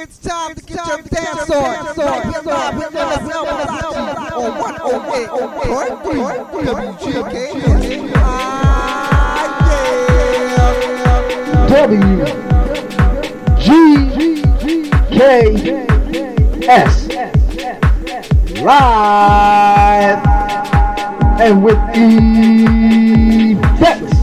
It's time to get your dance on. Oh one, oh eight, oh four, W G K S live and with the effects.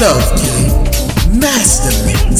Love. King Master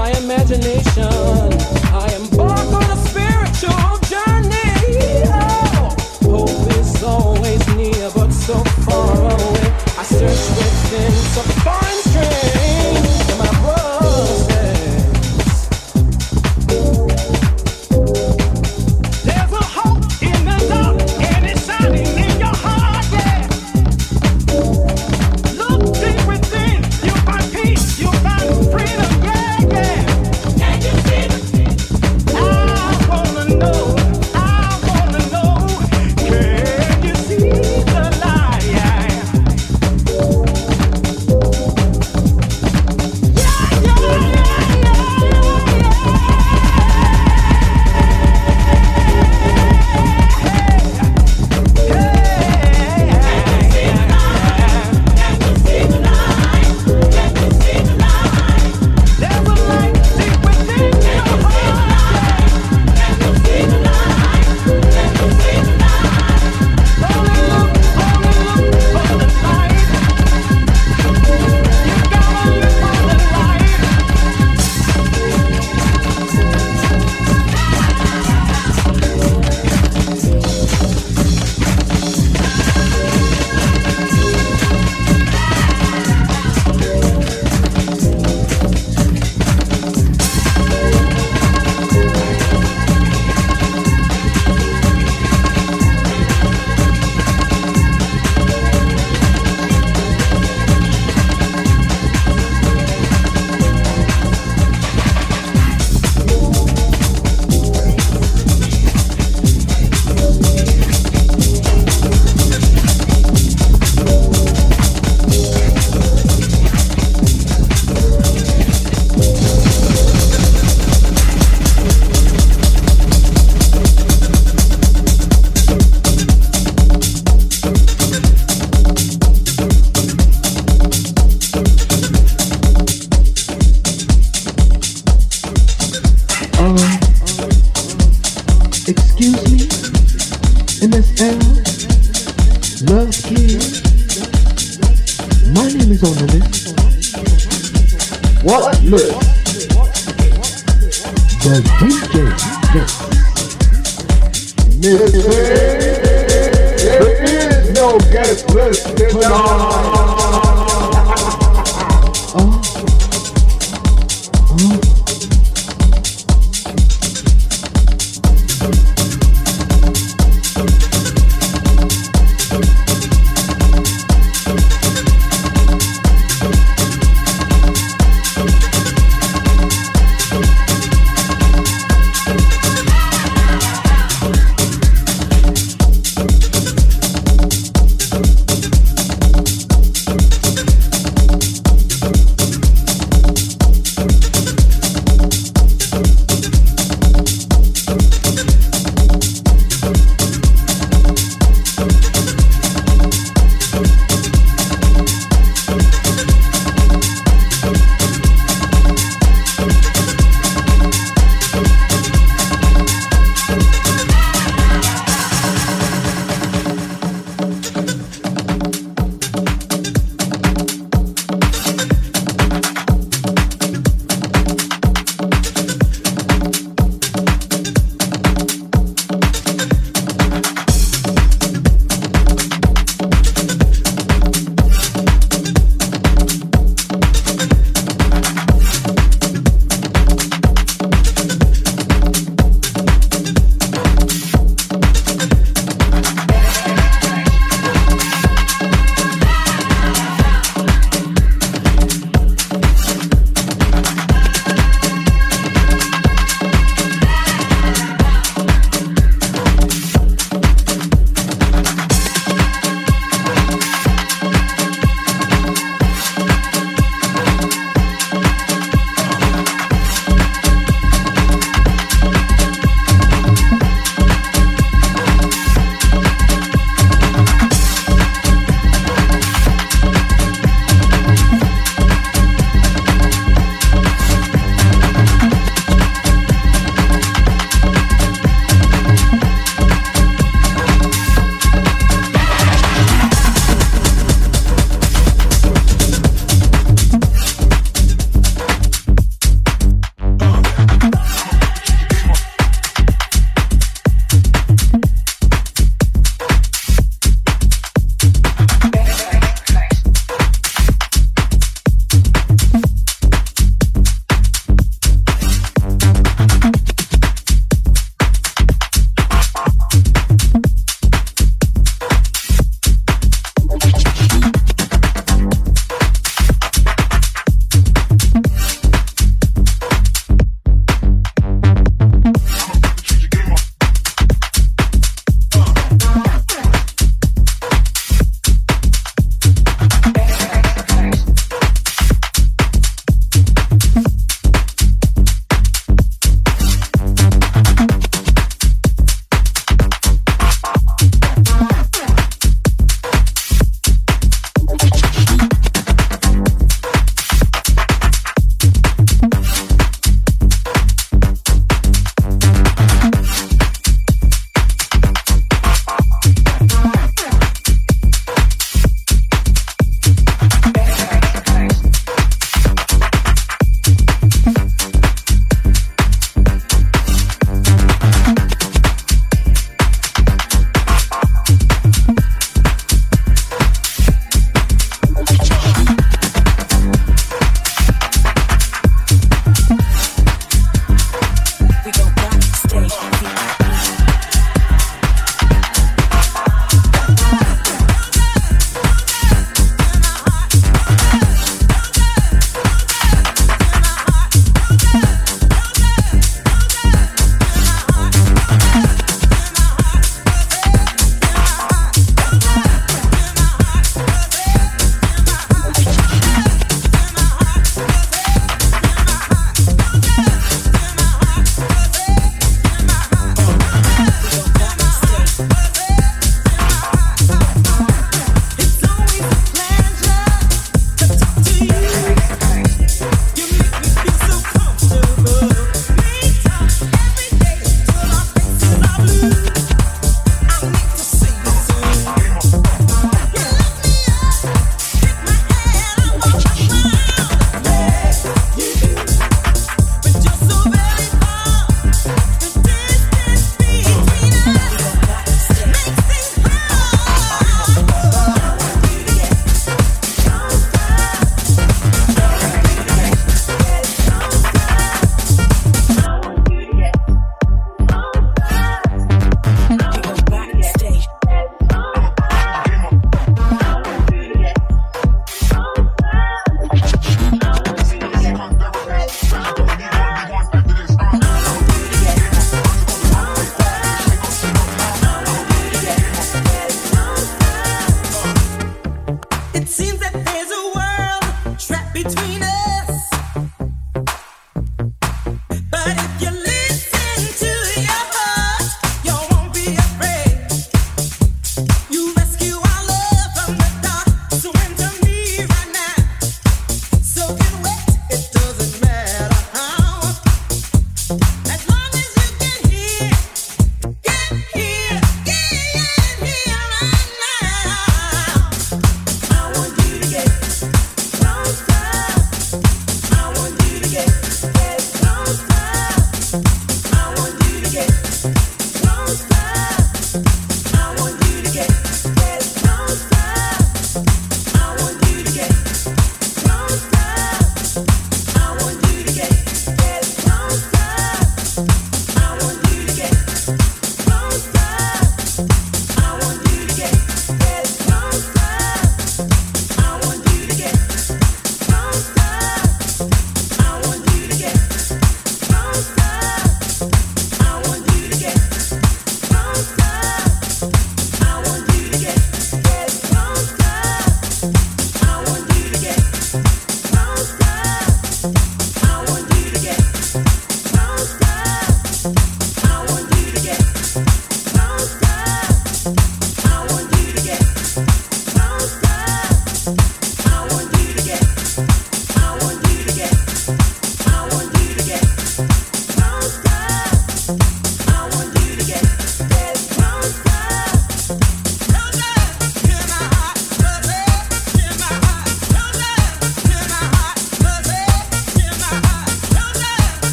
my imagination. I embark on a spiritual.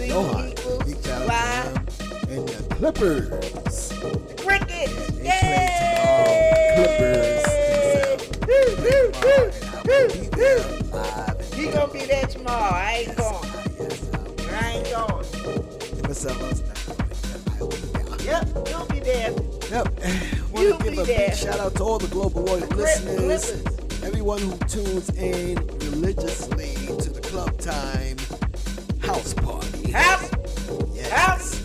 the Johan, Big Child, and the Clippers. cricket, Yay! Clippers. He gonna be there tomorrow. I ain't going. I ain't going. Yep, you'll be there. Yep. Want to give a there. big shout out to all the global warrior listeners, Clippers. everyone who tunes in religiously to the club time house party. Yes. Yes.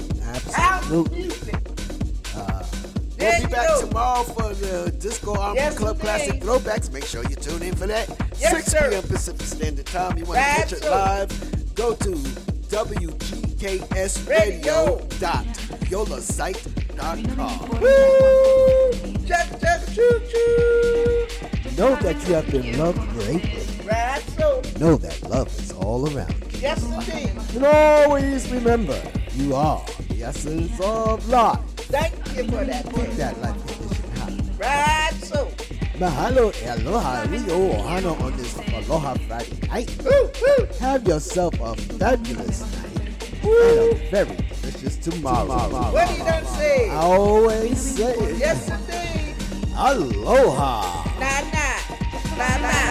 Absolutely. Uh, we'll be back tomorrow for the Disco Army yes, Club Classic Throwbacks. Make sure you tune in for that. Yes, 6 sir. p.m. Pacific Standard Time. You want to catch it live? Go to WGKSradio.yolasite.com. Woo! Just, just, choo, choo. Know that you have been loved greatly. Right, so. Know that love is all around you. Yes, indeed. And always remember, you are the essence of life. Thank you for that. Take that life condition high. Right so. Mahalo, aloha, rio, ohana on this Aloha Friday night. Have yourself a fabulous night. And a very delicious tomorrow. What do you don't say? I always say. Yes, indeed. Aloha. Nah, nah.